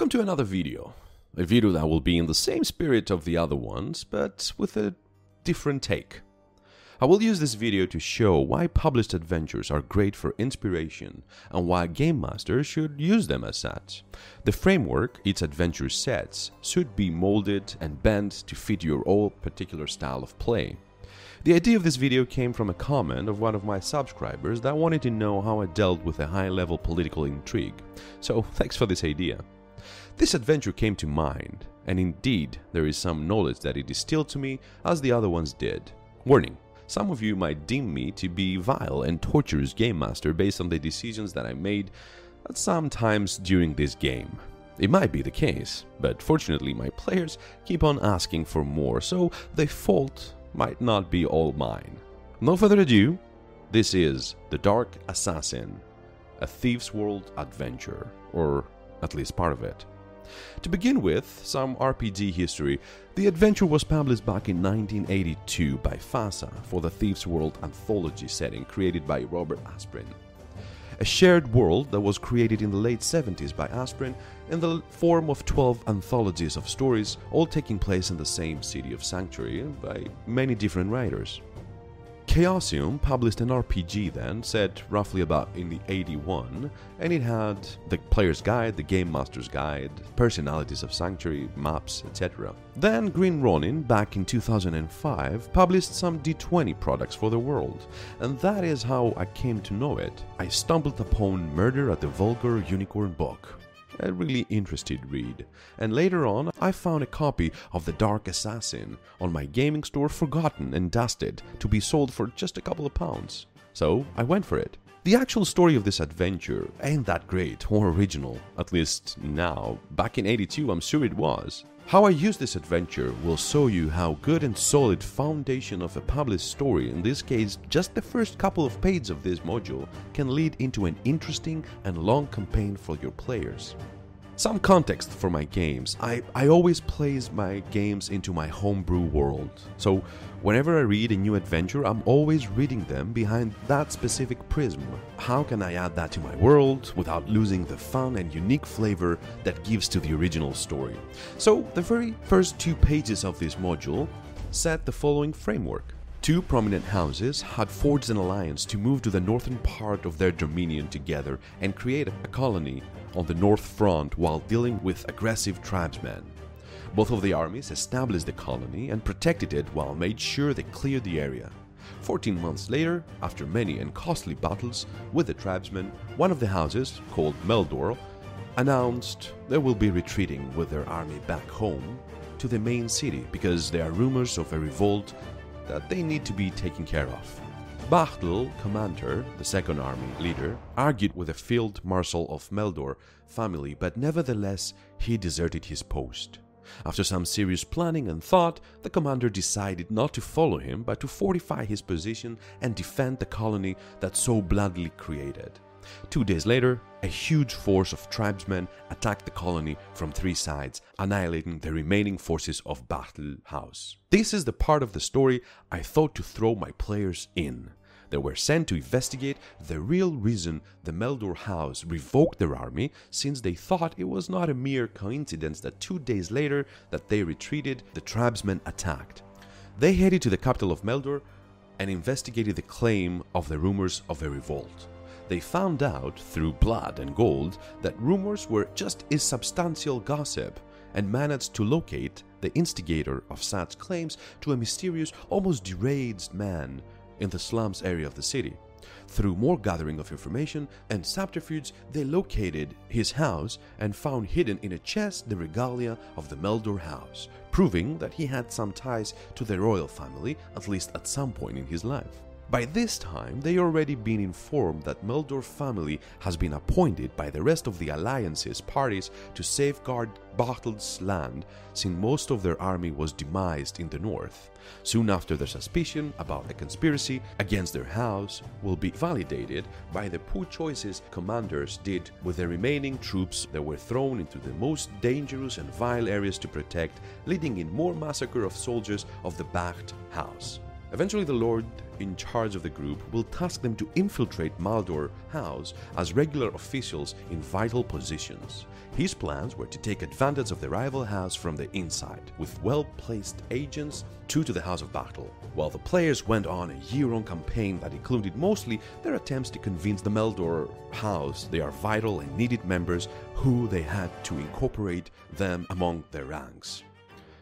Welcome to another video. A video that will be in the same spirit of the other ones, but with a different take. I will use this video to show why published adventures are great for inspiration and why game masters should use them as such. The framework each adventure sets should be molded and bent to fit your own particular style of play. The idea of this video came from a comment of one of my subscribers that wanted to know how I dealt with a high-level political intrigue, so thanks for this idea. This adventure came to mind, and indeed there is some knowledge that it distilled to me as the other ones did. Warning, some of you might deem me to be vile and torturous game master based on the decisions that I made at some times during this game. It might be the case, but fortunately my players keep on asking for more, so the fault might not be all mine. No further ado, this is The Dark Assassin, a Thief's World adventure, or at least part of it. To begin with, some RPG history. The adventure was published back in 1982 by FASA for the Thieves World anthology setting created by Robert Asprin. A shared world that was created in the late 70s by Asprin in the form of 12 anthologies of stories, all taking place in the same city of Sanctuary by many different writers. Chaosium published an RPG then, set roughly about in the 81, and it had the player's guide, the game master's guide, personalities of Sanctuary, maps, etc. Then Green Ronin, back in 2005, published some D20 products for the world, and that is how I came to know it. I stumbled upon Murder at the Vulgar Unicorn book a really interested read. And later on, I found a copy of The Dark Assassin on my gaming store, forgotten and dusted, to be sold for just a couple of pounds. So I went for it. The actual story of this adventure ain't that great or original, at least now. Back in 82, I'm sure it was. How I use this adventure will show you how good and solid foundation of a published story, in this case just the first couple of pages of this module, can lead into an interesting and long campaign for your players. Some context for my games. I, I always place my games into my homebrew world. So whenever I read a new adventure, I'm always reading them behind that specific prism. How can I add that to my world without losing the fun and unique flavor that gives to the original story? So the very first two pages of this module set the following framework. Two prominent houses had forged an alliance to move to the northern part of their dominion together and create a colony on the north front while dealing with aggressive tribesmen. Both of the armies established the colony and protected it while made sure they cleared the area. 14 months later, after many and costly battles with the tribesmen, one of the houses, called Meldor, announced they will be retreating with their army back home to the main city because there are rumors of a revolt that they need to be taken care of. Bachtel, commander, the second army leader, argued with the field marshal of Meldor family, but nevertheless he deserted his post. After some serious planning and thought, the commander decided not to follow him but to fortify his position and defend the colony that so bloodily created. Two days later, a huge force of tribesmen attacked the colony from three sides, annihilating the remaining forces of Bachtel House. This is the part of the story I thought to throw my players in. They were sent to investigate the real reason the Meldor House revoked their army, since they thought it was not a mere coincidence that two days later that they retreated, the tribesmen attacked. They headed to the capital of Meldor and investigated the claim of the rumors of a revolt they found out through blood and gold that rumors were just insubstantial gossip and managed to locate the instigator of such claims to a mysterious, almost deranged man in the slums area of the city. Through more gathering of information and subterfuge, they located his house and found hidden in a chest the regalia of the Meldor house, proving that he had some ties to the royal family, at least at some point in his life. By this time, they already been informed that Meldor family has been appointed by the rest of the Alliance's parties to safeguard Bachtel's land since most of their army was demised in the north. Soon after their suspicion about a conspiracy against their house will be validated by the poor choices commanders did with the remaining troops that were thrown into the most dangerous and vile areas to protect, leading in more massacre of soldiers of the Bacht house. Eventually the Lord in charge of the group will task them to infiltrate Maldor House as regular officials in vital positions. His plans were to take advantage of the rival house from the inside, with well-placed agents true to the House of Battle, while the players went on a year-long campaign that included mostly their attempts to convince the Maldor House they are vital and needed members who they had to incorporate them among their ranks.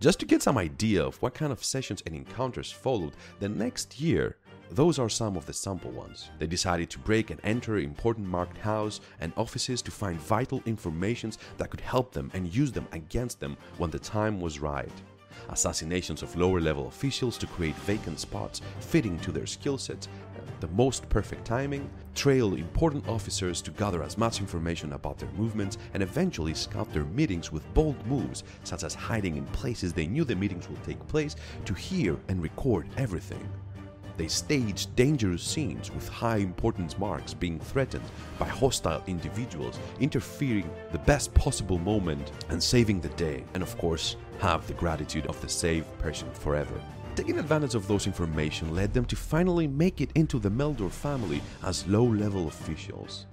Just to get some idea of what kind of sessions and encounters followed, the next year those are some of the sample ones. They decided to break and enter important marked house and offices to find vital informations that could help them and use them against them when the time was right. Assassinations of lower level officials to create vacant spots fitting to their skill sets, uh, the most perfect timing, trail important officers to gather as much information about their movements, and eventually scout their meetings with bold moves, such as hiding in places they knew the meetings would take place, to hear and record everything. They staged dangerous scenes with high importance marks being threatened by hostile individuals, interfering the best possible moment and saving the day, and of course, have the gratitude of the saved person forever. Taking advantage of those information led them to finally make it into the Meldor family as low-level officials.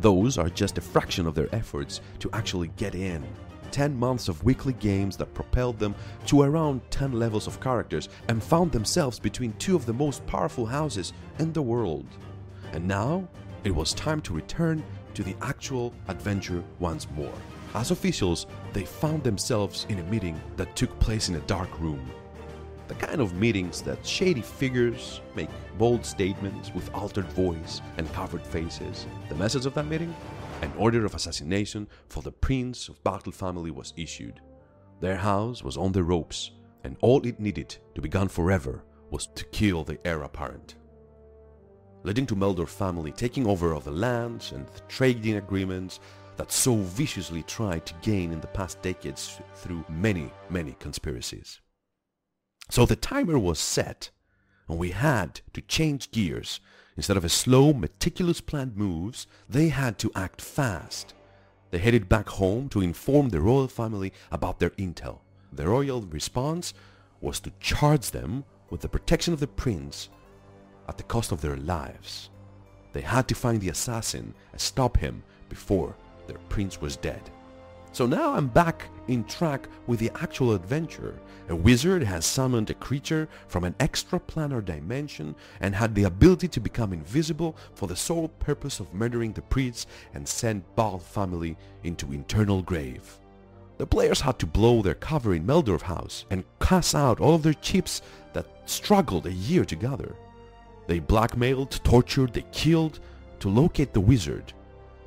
Those are just a fraction of their efforts to actually get in 10 months of weekly games that propelled them to around 10 levels of characters and found themselves between two of the most powerful houses in the world. And now, it was time to return to the actual adventure once more. As officials, they found themselves in a meeting that took place in a dark room. The kind of meetings that shady figures make bold statements with altered voice and covered faces. The message of that meeting? An order of assassination for the Prince of Battle family was issued. Their house was on the ropes, and all it needed to be gone forever was to kill the heir apparent. Leading to Meldor family taking over of the lands and the trading agreements that so viciously tried to gain in the past decades through many, many conspiracies. So the timer was set, and we had to change gears Instead of a slow, meticulous planned moves, they had to act fast. They headed back home to inform the royal family about their intel. The royal response was to charge them with the protection of the prince at the cost of their lives. They had to find the assassin and stop him before their prince was dead. So now I'm back in track with the actual adventure. A wizard has summoned a creature from an extraplanar dimension and had the ability to become invisible for the sole purpose of murdering the priests and send Bhaal family into eternal grave. The players had to blow their cover in Meldorf House and cast out all of their chips that struggled a year to gather. They blackmailed, tortured, they killed to locate the wizard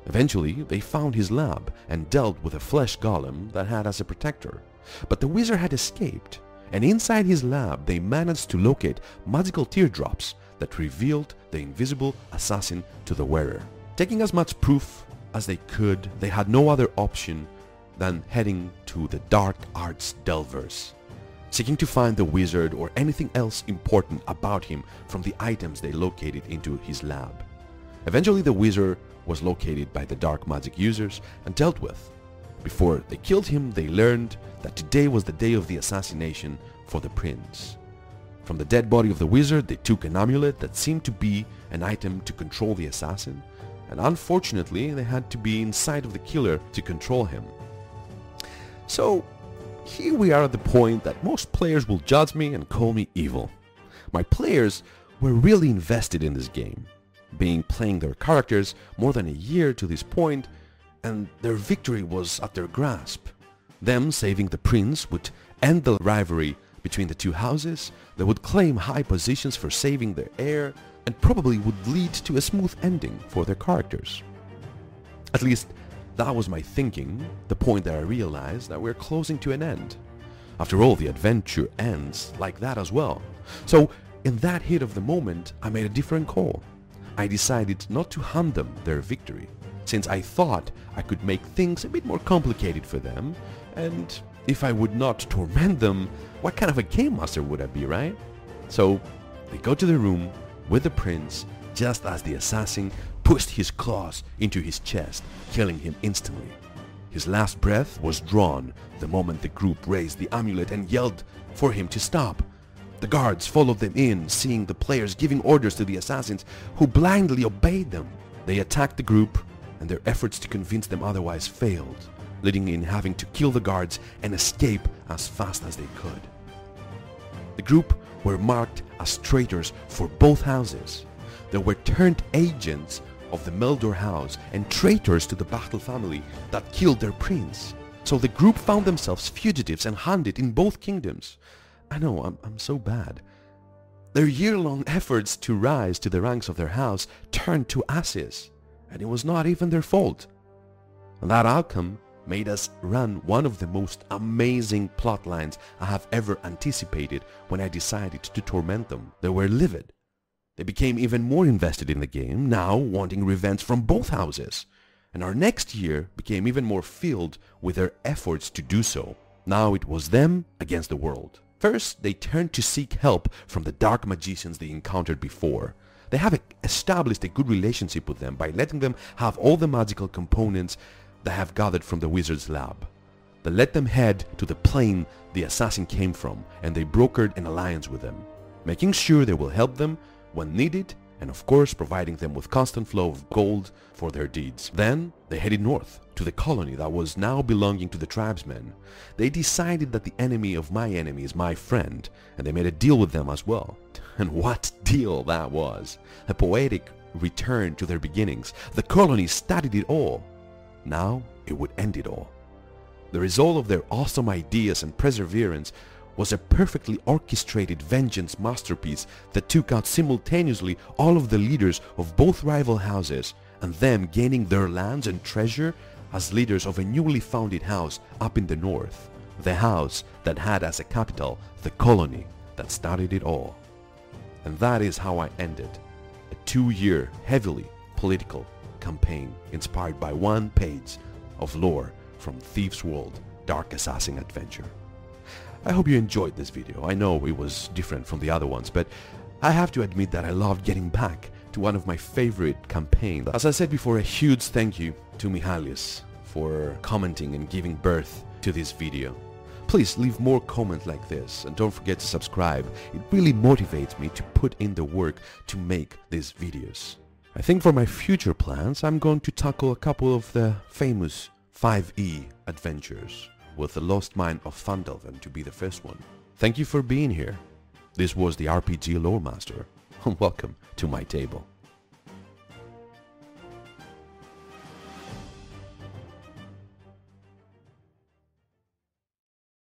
Eventually, they found his lab and dealt with a flesh golem that had as a protector. But the wizard had escaped, and inside his lab they managed to locate magical teardrops that revealed the invisible assassin to the wearer. Taking as much proof as they could, they had no other option than heading to the Dark Arts Delvers, seeking to find the wizard or anything else important about him from the items they located into his lab. Eventually the wizard was located by the dark magic users and dealt with. Before they killed him, they learned that today was the day of the assassination for the prince. From the dead body of the wizard, they took an amulet that seemed to be an item to control the assassin, and unfortunately, they had to be inside of the killer to control him. So, here we are at the point that most players will judge me and call me evil. My players were really invested in this game being playing their characters more than a year to this point, and their victory was at their grasp. Them saving the prince would end the rivalry between the two houses, they would claim high positions for saving their heir, and probably would lead to a smooth ending for their characters. At least, that was my thinking, the point that I realized that we're closing to an end. After all, the adventure ends like that as well. So, in that heat of the moment, I made a different call. I decided not to hand them their victory, since I thought I could make things a bit more complicated for them, and if I would not torment them, what kind of a game master would I be, right? So they go to the room with the prince just as the assassin pushed his claws into his chest, killing him instantly. His last breath was drawn the moment the group raised the amulet and yelled for him to stop. The guards followed them in, seeing the players giving orders to the assassins who blindly obeyed them. They attacked the group and their efforts to convince them otherwise failed, leading in having to kill the guards and escape as fast as they could. The group were marked as traitors for both houses. They were turned agents of the Meldor house and traitors to the Battle family that killed their prince. So the group found themselves fugitives and hunted in both kingdoms. I know, I'm, I'm so bad. Their year-long efforts to rise to the ranks of their house turned to ashes, and it was not even their fault. That outcome made us run one of the most amazing plot lines I have ever anticipated when I decided to torment them. They were livid. They became even more invested in the game, now wanting revenge from both houses. And our next year became even more filled with their efforts to do so. Now it was them against the world. First, they turned to seek help from the dark magicians they encountered before. They have established a good relationship with them by letting them have all the magical components they have gathered from the wizard's lab. They let them head to the plane the assassin came from and they brokered an alliance with them, making sure they will help them when needed and of course providing them with constant flow of gold for their deeds. Then they headed north to the colony that was now belonging to the tribesmen. They decided that the enemy of my enemy is my friend and they made a deal with them as well. And what deal that was! A poetic return to their beginnings. The colony studied it all now it would end it all. The result of their awesome ideas and perseverance was a perfectly orchestrated vengeance masterpiece that took out simultaneously all of the leaders of both rival houses and them gaining their lands and treasure as leaders of a newly founded house up in the north. The house that had as a capital the colony that started it all. And that is how I ended a two-year heavily political campaign inspired by one page of lore from Thief's World Dark Assassin Adventure. I hope you enjoyed this video. I know it was different from the other ones, but I have to admit that I loved getting back to one of my favorite campaigns. As I said before, a huge thank you to Mihalis for commenting and giving birth to this video. Please leave more comments like this and don't forget to subscribe. It really motivates me to put in the work to make these videos. I think for my future plans, I'm going to tackle a couple of the famous 5e adventures, with the Lost Mine of Phandelver to be the first one. Thank you for being here. This was the RPG Lore Master, welcome to my table.